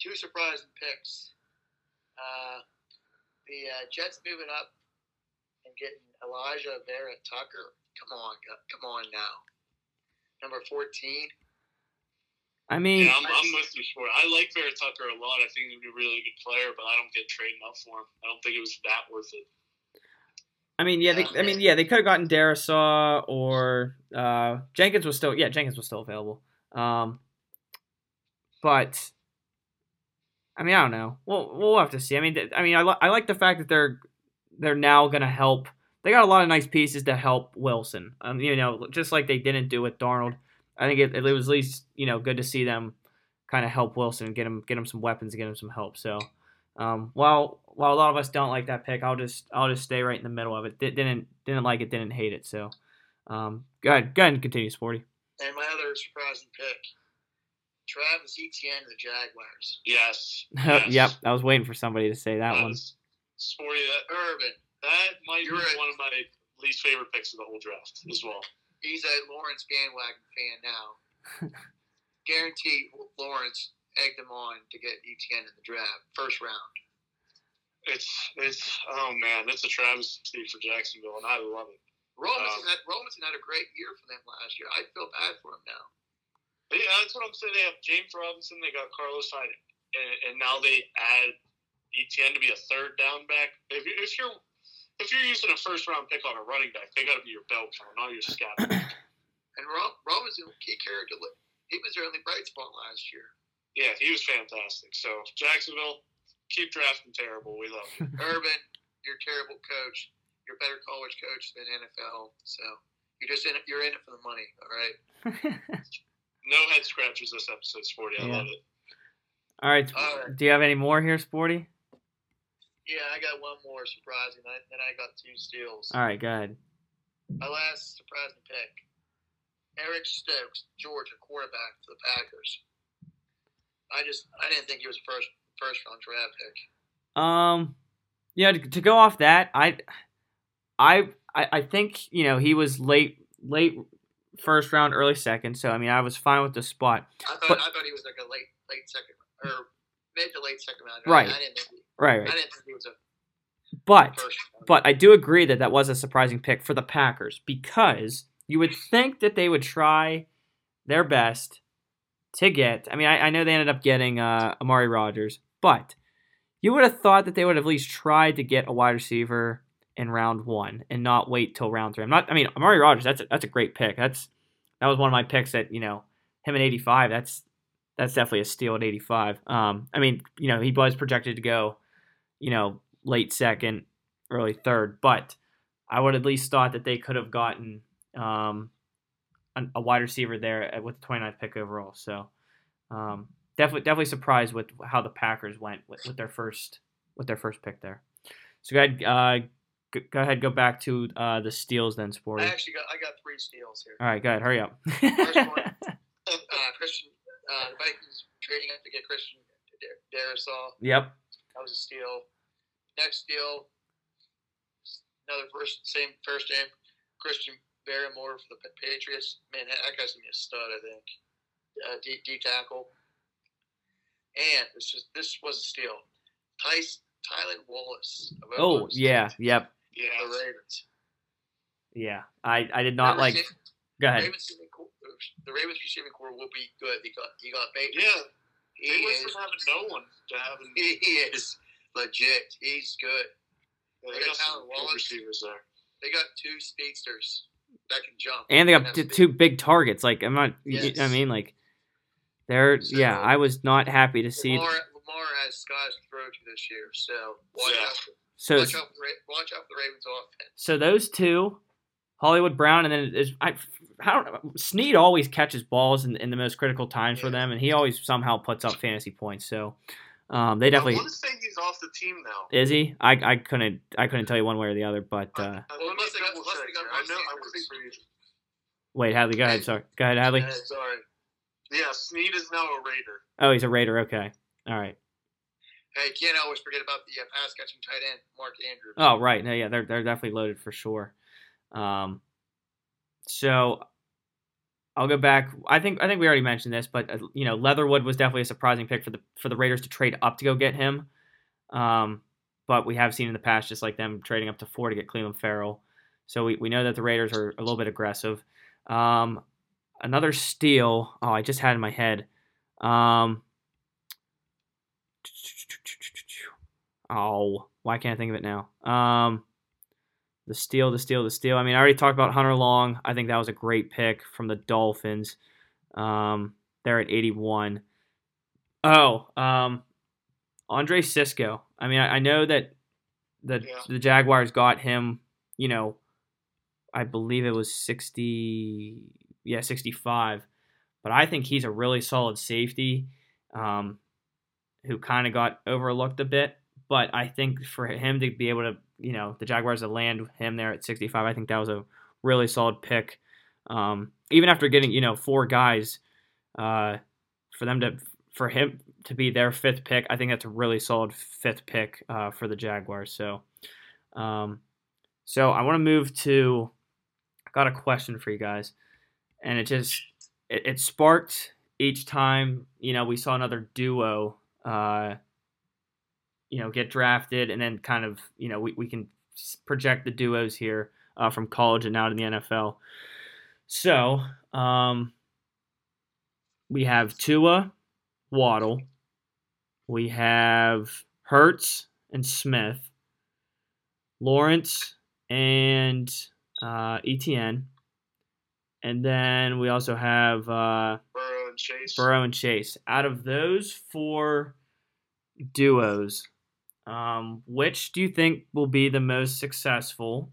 Two surprising picks. Uh, the uh, Jets moving up and getting Alijah Vera-Tucker. Come on, come on now. Number 14. I mean, Yeah, I'm, I'm with you, Sport. I like Vera Tucker a lot. I think he'd be a really good player, but I don't get trading up for him. I don't think it was that worth it. I mean, yeah, they, I mean, yeah, they could have gotten Darrisaw or uh, Jenkins was still, yeah, Jenkins was still available. Um, but I mean, I don't know. We'll we'll have to see. I mean, I mean, I, li- I like the fact that they're they're now gonna help. They got a lot of nice pieces to help Wilson. Um, you know, just like they didn't do with Darnold. I think it, it was at least you know good to see them kind of help Wilson and get him get him some weapons, and get him some help. So. Um, while while a lot of us don't like that pick, I'll just I'll just stay right in the middle of it. Di- Didn't didn't like it, didn't hate it. So, um, go ahead, go ahead and continue, Sporty. And my other surprising pick Travis Etienne and the Jaguars. Yes. yep. I was waiting for somebody to say that That one. Sporty, that, Urban. That might You're be right. one of my least favorite picks of the whole draft as well. He's a Lawrence bandwagon fan now. Guaranteed Lawrence egged him on to get Etienne in the draft, first round. It's it's oh man, it's a travesty for Jacksonville, and I love it. Robinson, Um, had, Robinson had a great year for them last year. I feel bad for him now. Yeah, that's what I'm saying. They have James Robinson, they got Carlos Hyde, and, and now they add Etienne to be a third down back. If, you, if you're if you're using a first round pick on a running back, they got to be your bell cow, not your scatter. And Rob, Robinson, he key character. he was their only bright spot last year. yeah, he was fantastic. So Jacksonville, keep drafting terrible. We love you. Urban, you're a terrible coach. You're a better college coach than NFL. So you're just in it. You're in it for the money. All right. No head scratchers this episode, Sporty. I Yeah. love it. All right, All right. do you have any more here, Sporty? Yeah, I got one more surprising. I, then I got two steals. All right, go ahead. My last surprising pick. Eric Stokes, Georgia quarterback for the Packers. I just I didn't think he was a first first round draft pick. Um, yeah, to, to go off that, I, I, I I think you know he was late, late first round, early second. So I mean, I was fine with the spot. I thought But- I thought he was like a late late second or mid to late second round. Right. I didn't think he, Right, I right. didn't think he was a But but I do agree that that was a surprising pick for the Packers because you would think that they would try their best to get. I mean, I, I know they ended up getting uh, Amari Rodgers, but you would have thought that they would have at least tried to get a wide receiver in round one and not wait till round three. I'm not. I mean, Amari Rodgers. That's a, that's a great pick. That's that was one of my picks. That you know him at 85. That's that's definitely a steal at 85. Um, I mean, you know, he was projected to go, you know, late second, early third, but I would at least thought that they could have gotten um, an, a wide receiver there with the 29th pick overall. So um, definitely definitely surprised with how the Packers went with, with their first with their first pick there. So go ahead, uh, go, go ahead, go back to uh, the steals then, Sporty. I actually got I got three steals here. All right, go ahead, hurry up. one. Uh, Christian, uh, the Vikings trading up to get Christian Dar- Darrisaw. yep. That was a steal. Next steal, another first same first name, Christian Barmore for the Patriots. Man, that guy's gonna be a stud, I think. Uh, D, D tackle. And this is this was a steal. Tice Tylan Wallace. Oh State, yeah, yep, Yeah, The Ravens. yeah. I I did not like. Go ahead. Ravens the Ravens receiving corps will be good because he got Bateman. yeah. He They went is from having no one to having he is legit. He's good. yeah, They they got got some good Wallace. receivers there. They got two speedsters that can jump. and they got have t- two big targets. Like I'm not. y- y- I Yes. mean, like they're. So- yeah, I was not happy to see. Lamar, Lamar has skies to throw to this year, so watch Yeah. out. So watch out for watch out for the Ravens offense. so those two, Hollywood Brown, and then is I. I don't know. Snead always catches balls in, in the most critical times for them, and he always somehow puts up fantasy points. So um, they I definitely want to say he's off the team now. is he. I, I couldn't I couldn't tell you one way or the other, but uh, I- I- Well, let me unless they got- unless they got. I know. I receivers. would be pretty. wait, Hadley, go ahead. Sorry, go ahead, Hadley. Uh, sorry. Yeah, Snead is now a Raider. Oh, he's a Raider. Okay, all right. Hey, can't always forget about the uh, pass catching tight end Mark Andrews. Oh right, no, yeah, they're they're definitely loaded for sure. Um, so I'll go back. I think I think we already mentioned this, but uh, you know, Leatherwood was definitely a surprising pick for the for the Raiders to trade up to go get him. Um, but we have seen in the past, just like them trading up to four to get Clelin Ferrell. So we, we know that the Raiders are a little bit aggressive. Um, another steal. Oh, I just had in my head. Um, oh, why can't I think of it now? Um, the steal, the steal, the steal. I mean, I already talked about Hunter Long. I think that was a great pick from the Dolphins. Um, they're at 81. Oh, um, Andre Cisco. I mean, I, I know that the Yeah. the Jaguars got him. You know, I believe it was 60. Yeah, 65. But I think he's a really solid safety. Um, who kind of got overlooked a bit. But I think for him to be able to, you know, the Jaguars to land him there at 65, I think that was a really solid pick. Um, even after getting, you know, four guys uh, for them to for him to be their fifth pick, I think that's a really solid fifth pick uh, for the Jaguars. So, um, so I want to move to. I got a question for you guys, and it just it, it sparked each time you know we saw another duo. Uh, you know, get drafted, and then kind of you know we, we can project the duos here uh, from college and now to the NFL. So, um, we have Tua, Waddle, we have Hurts and Smith, Lawrence and uh, Etienne, and then we also have uh, Burrow and Chase. Burrow and Chase. Out of those four duos, um, which do you think will be the most successful,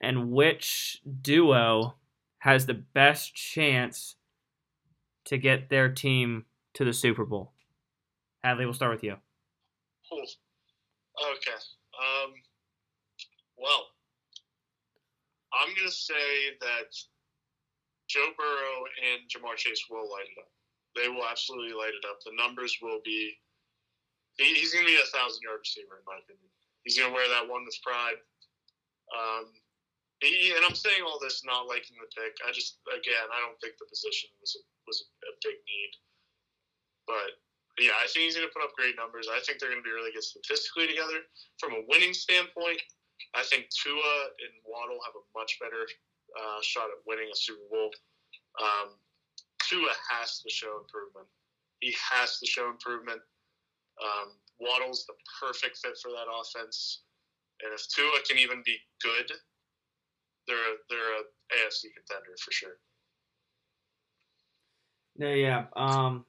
and which duo has the best chance to get their team to the Super Bowl? Hadley, we'll start with you. Cool. Okay. Um, well, I'm going to say that Joe Burrow and Ja'Marr Chase will light it up. They will absolutely light it up. The numbers will be. He, he's going to be a thousand yard receiver, in my opinion. He's going to wear that one with pride. Um, he, and I'm saying all this not liking the pick. I just, again, I don't think the position was a, was a big need. But yeah, I think he's going to put up great numbers. I think they're going to be really good statistically together. From a winning standpoint, I think Tua and Waddle have a much better uh, shot at winning a Super Bowl. Um, Tua has to show improvement. He has to show improvement. Um, Waddle's the perfect fit for that offense, and if Tua can even be good, they're a, they're a AFC contender for sure. Yeah, yeah. Um,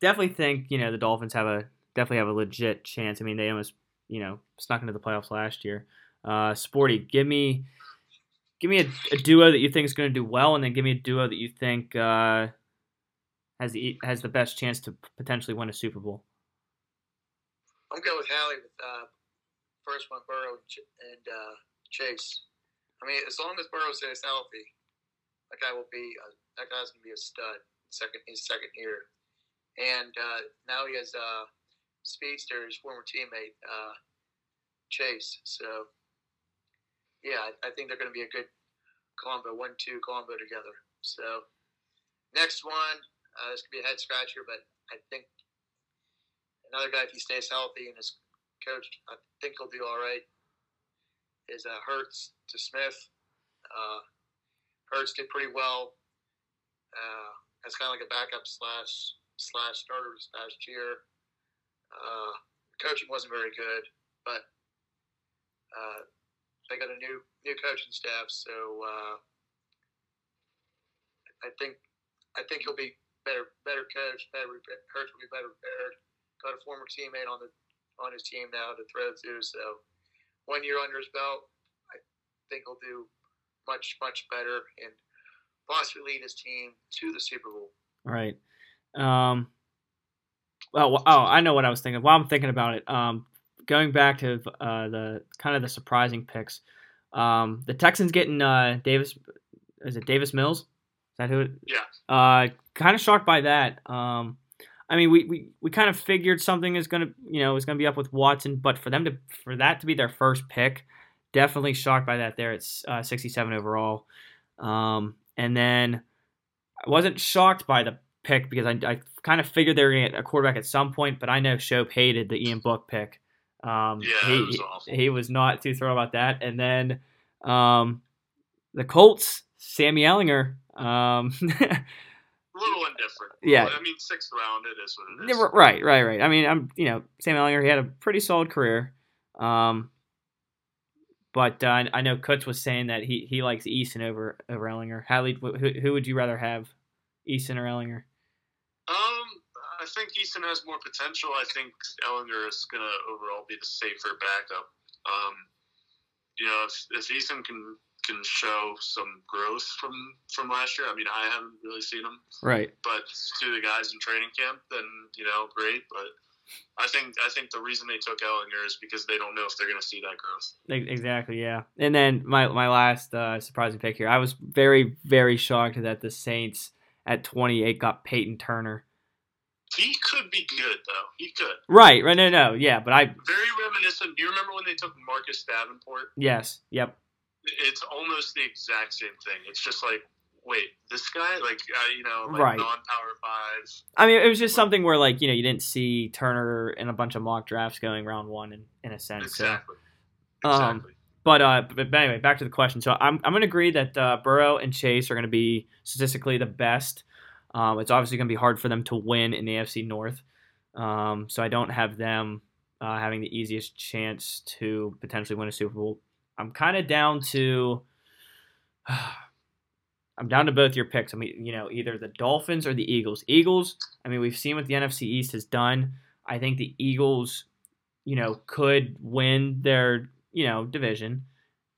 definitely think you know the Dolphins have a definitely have a legit chance. I mean, they almost you know snuck into the playoffs last year. Uh, Sporty, give me give me a, a duo that you think is going to do well, and then give me a duo that you think uh, has the has the best chance to potentially win a Super Bowl. I'm going with Hallie with uh, first one Burrow and, uh, Chase. I mean, as long as Burrow stays healthy, that guy will be a, that guy's gonna be a stud. Second his second year, and uh, now he has uh, speedster, his former teammate uh, Chase. So yeah, I, I think they're gonna be a good combo, one-two combo together. So next one, uh, this could be a head scratcher, but I think another guy if he stays healthy and his coach, I think he'll do all right. Is uh, Hurts to Smith. Uh, Hurts did pretty well. Uh, as kind of like a backup slash slash starter this past year. Uh, coaching wasn't very good, but uh, they got a new new coaching staff, so uh, I think I think he'll be better better coached. Better Hurts will be better prepared. Got a former teammate on the on his team now to throw to, so one year under his belt, I think he'll do much much better and possibly lead his team to the Super Bowl. Right. Um, well, oh, I know what I was thinking. While I'm thinking about it, um, going back to uh, the kind of the surprising picks, um, the Texans getting uh, Davis. Is it Davis Mills? Is that who? It, Yeah. uh, kind of shocked by that. Um, I mean, we, we, we kind of figured something is gonna you know is gonna be up with Watson, but for them to for that to be their first pick, definitely shocked by that. There, it's uh, 67 overall, um, and then I wasn't shocked by the pick because I, I kind of figured they were gonna get a quarterback at some point, but I know Shope hated the Ian Book pick. Um, Yeah, he, was awful. he was not too thrilled about that, and then um, the Colts, Sammy Ehlinger. Um, A little indifferent. Yeah. I mean, sixth round, it is what it Yeah, right, right, right. I mean, I'm you know Sam Ehlinger. He had a pretty solid career, um, but uh, I know Kutz was saying that he, he likes Eason over over Ehlinger. Hadley, who, who would you rather have, Eason or Ehlinger? Um, I think Eason has more potential. I think Ehlinger is going to overall be the safer backup. Um, you know, if, if Eason can can show some growth from from last year, I mean, I haven't really seen him, Right. but to the guys in training camp, then you know, great. But I think I think the reason they took Ehlinger is because they don't know if they're going to see that growth. Exactly. Yeah. And then my my last uh, surprising pick here. I was very very shocked that the Saints at 28 got Peyton Turner. He could be good though. He could. Right, right, no, no, yeah, but I Very reminiscent. Do you remember when they took Marcus Davenport? yes, yep, It's almost the exact same thing. It's just like, wait, this guy, like, uh, you know, like Right. non-power fives. I mean, it was just something where like you know you didn't see Turner in a bunch of mock drafts going round one in, in a sense. Exactly. So, um, Exactly. but uh, but, but anyway, back to the question. So I'm I'm gonna agree that uh, Burrow and Chase are gonna be statistically the best. Um, it's obviously gonna be hard for them to win in the AFC North. Um, so I don't have them uh, having the easiest chance to potentially win a Super Bowl. I'm kind of down to. I'm down to both your picks. I mean, you know, either the Dolphins or the Eagles. Eagles. I mean, we've seen what the NFC East has done. I think the Eagles, you know, could win their you know division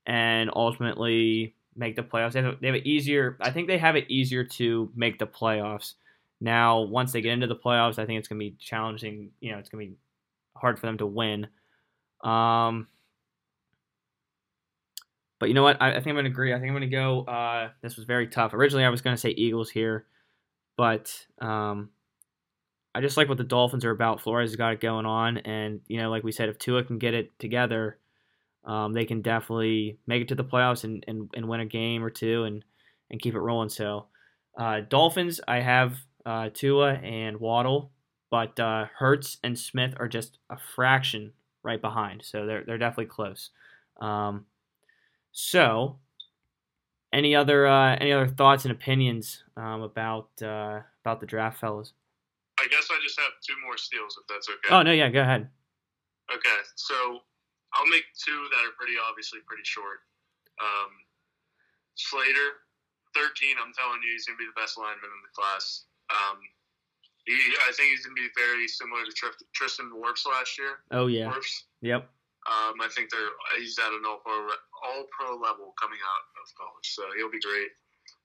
and ultimately make the playoffs. They have, they have it easier. I think they have it easier to make the playoffs. Now, once they get into the playoffs, I think it's going to be challenging. You know, it's going to be hard for them to win. Um, but you know what? I, I think I'm going to agree. I think I'm going to go. Uh, this was very tough. Originally, I was going to say Eagles here, but um, I just like what the Dolphins are about. Flores has got it going on, and you know, like we said, if Tua can get it together, um, they can definitely make it to the playoffs and, and, and win a game or two and, and keep it rolling. So, uh, Dolphins, I have uh, Tua and Waddle, but uh, Hurts and Smith are just a fraction right behind. So they're they're definitely close. Um, so, any other uh, any other thoughts and opinions um, about uh, about the draft, fellas? I guess I just have two more steals, if that's okay. Oh no, yeah, go ahead. Okay, so I'll make two that are pretty obviously pretty short. Um, Slater, thirteen. I'm telling you, he's gonna be the best lineman in the class. Um, he, I think he's gonna be very similar to Tr- Tristan Wirfs last year. Oh yeah, Wirfs. yep. Um, I think they're he's at an all all pro level coming out of college, so he'll be great.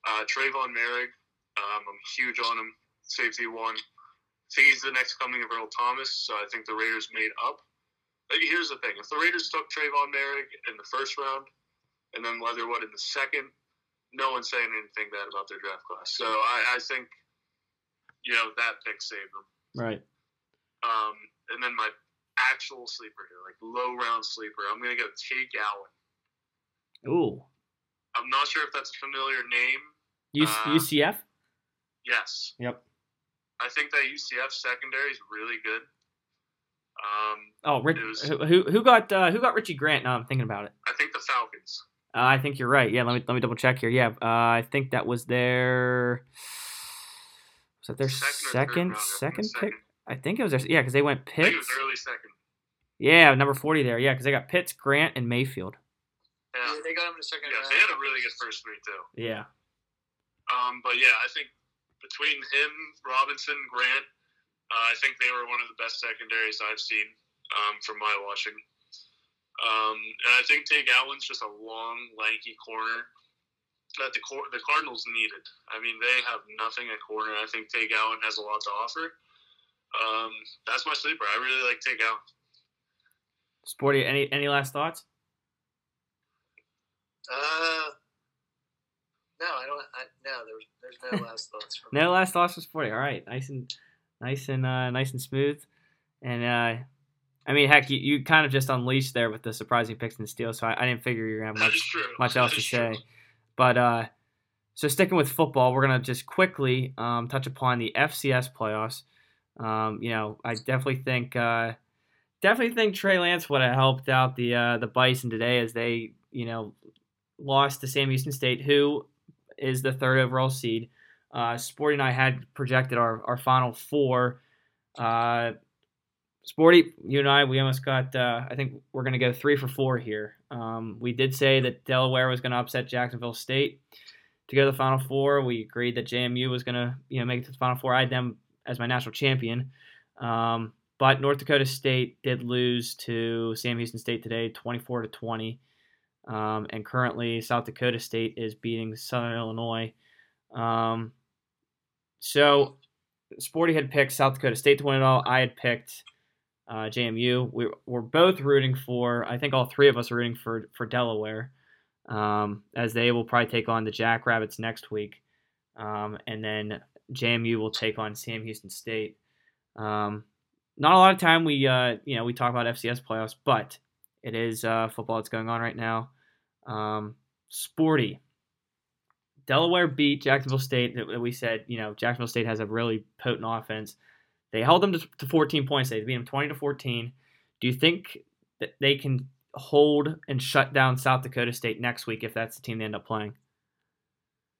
Uh, Trevon Moehrig, um, I'm huge on him. Safety one. I think he's the next coming of Earl Thomas, so I think the Raiders made up. Like, here's the thing: if the Raiders took Trevon Moehrig in the first round, and then Leatherwood in the second, no one's saying anything bad about their draft class. So I, I think, you know, that pick saved them. Right. Um, and then my actual sleeper here, like low round sleeper, I'm gonna go Tay Gowan. Ooh. I'm not sure if that's a familiar name. U- Uh, UCF. Yes, Yep. I think that UCF secondary is really good. Um, Oh, Rich, was- who who got uh, who got Richie Grant? Now I'm thinking about it. I think the Falcons. Uh, I think you're right. Yeah, let me let me double check here. Yeah, uh, I think that was their was that their Second second second pick? second. I think it was their yeah because they went I think it Pitts. was early second. Yeah, number forty there. Yeah, because they got Pitts, Grant, and Mayfield. Yeah, Yeah, they got him in the second yeah, round. they had a really good first three too. Yeah. Um, but yeah, I think between him, Robinson, Grant, uh, I think they were one of the best secondaries I've seen um, from my watching. Um, and I think Tay Gowan's just a long, lanky corner that the cor- the Cardinals needed. I mean, they have nothing at corner. I think Tay Gowan has a lot to offer. Um, that's my sleeper. I really like Tay Gowan. Sporty. Any any last thoughts? Uh, no, I don't. I, no, there's there's no last thoughts No last thoughts for Sporty. All right, nice and nice and uh, nice and smooth. And uh, I mean, heck, you, you kind of just unleashed there with the surprising picks and steals. So I, I didn't figure you were gonna have much much else to say. true. But uh, so sticking with football, we're gonna just quickly um, touch upon the FCS playoffs. Um, you know, I definitely think uh, definitely think Trey Lance would have helped out the uh, the Bison today as they you know lost to Sam Houston State, who is the third overall seed. Uh, Sporty and I had projected our, our final four. Uh, Sporty, you and I, we almost got. Uh, I think we're going to go three for four here. Um, we did say that Delaware was going to upset Jacksonville State to go to the Final Four. We agreed that JMU was going to, you know, make it to the Final Four. I had them as my national champion. Um, but North Dakota State did lose to Sam Houston State today, 24 to 20. Um, and currently, South Dakota State is beating Southern Illinois. Um, so, Sporty had picked South Dakota State to win it all. I had picked uh, JMU. We, we're both rooting for, I think all three of us are rooting for, for Delaware, um, as they will probably take on the Jackrabbits next week. Um, and then JMU will take on Sam Houston State. Um, not a lot of time we uh, you know we talk about FCS playoffs, but it is uh, football that's going on right now. Um, sporty. Delaware beat Jacksonville State. We said you know Jacksonville State has a really potent offense. They held them to, to 14 points. They beat them 20 to 14. Do you think that they can hold and shut down South Dakota State next week if that's the team they end up playing?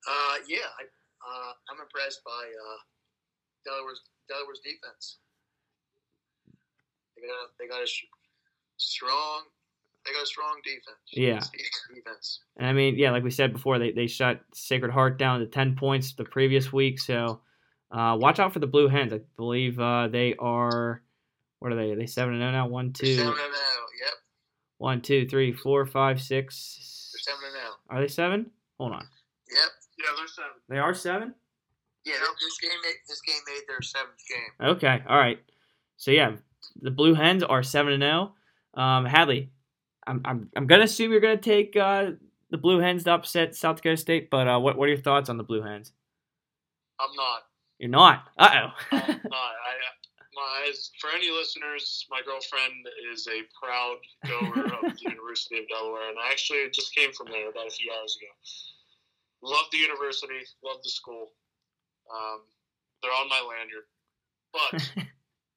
Uh, yeah, I, uh, I'm impressed by uh, Delaware's Delaware's defense. They got they got a strong they got a strong defense. Yeah. Defense. And I mean, yeah, like we said before, they, they shut Sacred Heart down to 10 points the previous week. So uh, watch out for the Blue Hens. I believe uh, they are, what are they? Are they 7 0 now? 1, 2. 7 0, yep. 1, 2, 3, 4, 5, 6. They're 7 0. Are they 7? Hold on. Yep. Yeah, they're seven. They are 7? Yeah, this game made, this game made their seventh game. Okay. All right. So, yeah, the Blue Hens are 7 0. Um, Hadley, I'm, I'm, I'm going to assume you're going to take uh, the Blue Hens to upset South Dakota State, but uh, what, what are your thoughts on the Blue Hens? I'm not. You're not. Uh oh. I'm not. I, my, for any listeners, my girlfriend is a proud goer of the University of Delaware, and I actually just came from there about a few hours ago. Love the university, love the school. Um, they're on my lanyard, but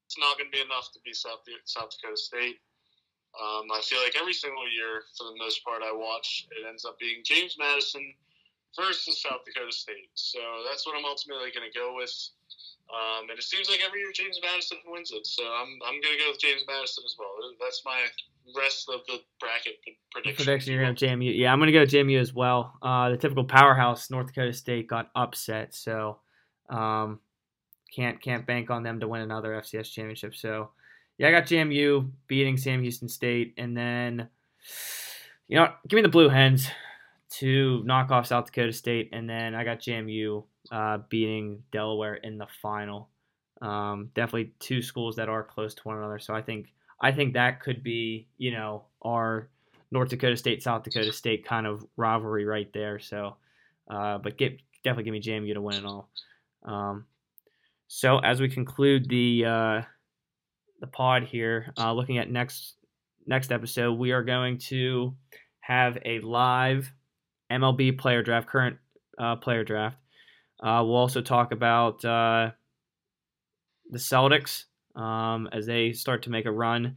it's not going to be enough to beat South, South Dakota State. Um, I feel like every single year, for the most part, I watch, it ends up being James Madison versus South Dakota State. So that's what I'm ultimately going to go with. Um, and it seems like every year James Madison wins it. So I'm, I'm going to go with James Madison as well. That's my rest of the bracket prediction. Prediction you're going to JMU. Yeah, I'm going to go JMU as well. Uh, the typical powerhouse, North Dakota State, got upset. So um, can't can't bank on them to win another FCS championship. So yeah, I got JMU beating Sam Houston State, and then you know, give me the Blue Hens to knock off South Dakota State, and then I got JMU uh, beating Delaware in the final. Um, definitely two schools that are close to one another, so I think I think that could be you know our North Dakota State South Dakota State kind of rivalry right there. So, uh, but get definitely give me JMU to win it all. Um, so as we conclude the uh, the pod here, uh, looking at next next episode, we are going to have a live MLB player draft, current uh, player draft. Uh, we'll also talk about uh, the Celtics um, as they start to make a run,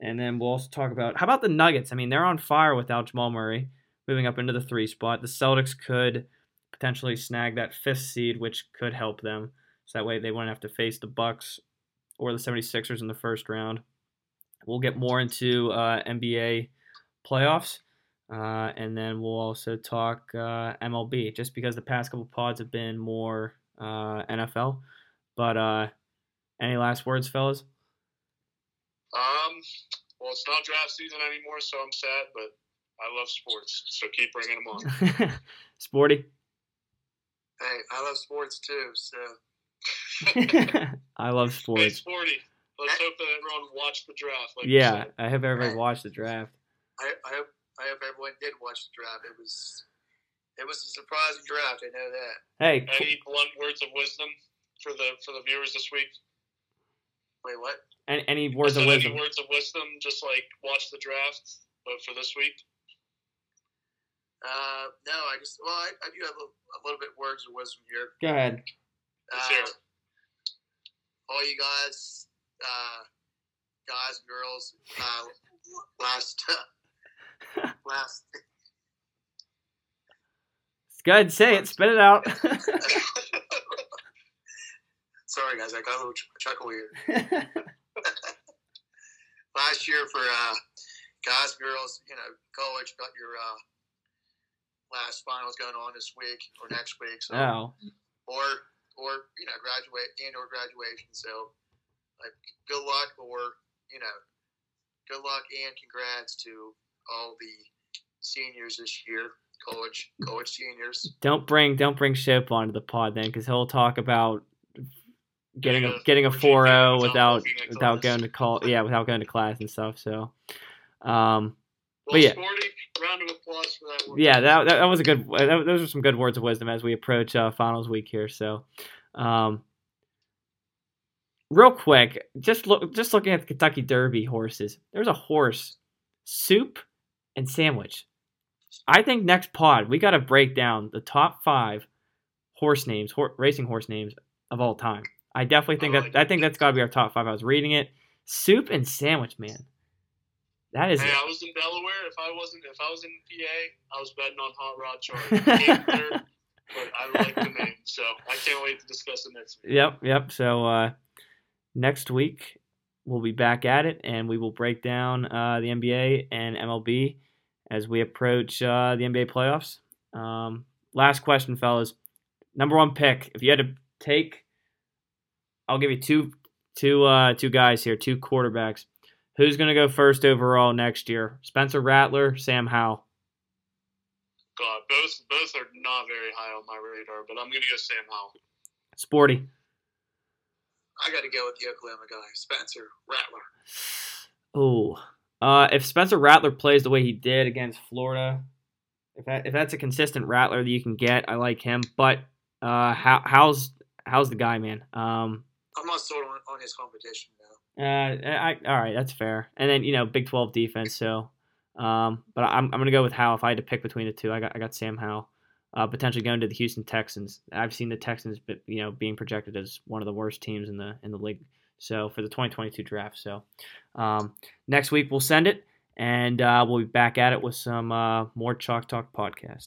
and then we'll also talk about how about the Nuggets. I mean, they're on fire without Jamal Murray, moving up into the three spot. The Celtics could potentially snag that fifth seed, which could help them. So that way they wouldn't have to face the Bucks or the 76ers in the first round. We'll get more into uh, NBA playoffs. Uh, and then we'll also talk uh, MLB, just because the past couple pods have been more uh, NFL. But uh, any last words, fellas? Um, well, it's not draft season anymore, so I'm sad, but I love sports, so keep bringing them on. Sporty. Hey, I love sports too, so I love sports. Hey, sporty. Let's hope that everyone watched the draft. Like yeah, I hope everybody watched the draft. I, I hope I hope everyone did watch the draft. It was it was a surprising draft. I know that. Hey, any blunt words of wisdom for the for the viewers this week? Wait, what? Any, any words of wisdom? Any words of wisdom? Just like watch the draft, but for this week. Uh, no, I just well, I, I do have a, a, little bit words of wisdom here. Go ahead. Uh, all you guys, uh, guys girls, uh, last, last. Go ahead, say it, spit it out. Sorry, guys, I got a little chuckle here. last year for uh, guys girls, you know, college got your uh, last finals going on this week or next week. So, oh. or or you know graduate and or graduation. So like good luck or you know good luck and congrats to all the seniors this year, college college seniors. Don't bring don't bring Ship onto the pod then, because he'll talk about getting a getting a 4-0 without without going to call yeah without going to class and stuff. So, um, well, but yeah. Sporty, round of applause for that. Yeah, that, that, that was a good. That, those are some good words of wisdom as we approach uh, finals week here. So, Um, real quick, just look, just looking at the Kentucky Derby horses. There's a horse, soup, and sandwich. I think next pod we got to break down the top five horse names, hor- racing horse names of all time. I definitely think I that I think that's got to be our top five. I was reading it. Soup and sandwich, man. That is Hey, I was in Delaware. If I wasn't, if I was in PA, I was betting on Hot Rod Charlie. He came third, but I like the name, so I can't wait to discuss it next week. Yep, yep. So uh, next week we'll be back at it, and we will break down uh, the NBA and MLB as we approach uh, the NBA playoffs. Um, last question, fellas. Number one pick. If you had to take, I'll give you two, two, uh, two guys here, two quarterbacks. Who's going to go first overall next year? Spencer Rattler, Sam Howell. God, both both are not very high on my radar, but I'm gonna go Sam Howell. Sporty. I got to go with the Oklahoma guy, Spencer Rattler. Oh, uh, if Spencer Rattler plays the way he did against Florida, if that if that's a consistent Rattler that you can get, I like him. But uh, how how's how's the guy, man? Um, I'm not sold on, on his competition. Uh, I, all right, that's fair. And then you know, Big Twelve defense. So, um, but I'm I'm gonna go with Howell. If I had to pick between the two, I got I got Sam Howell. Uh, potentially going to the Houston Texans. I've seen the Texans, but you know, being projected as one of the worst teams in the in the league. So for the 2022 draft. So um, next week we'll send it, and uh, we'll be back at it with some uh, more Chalk Talk podcast.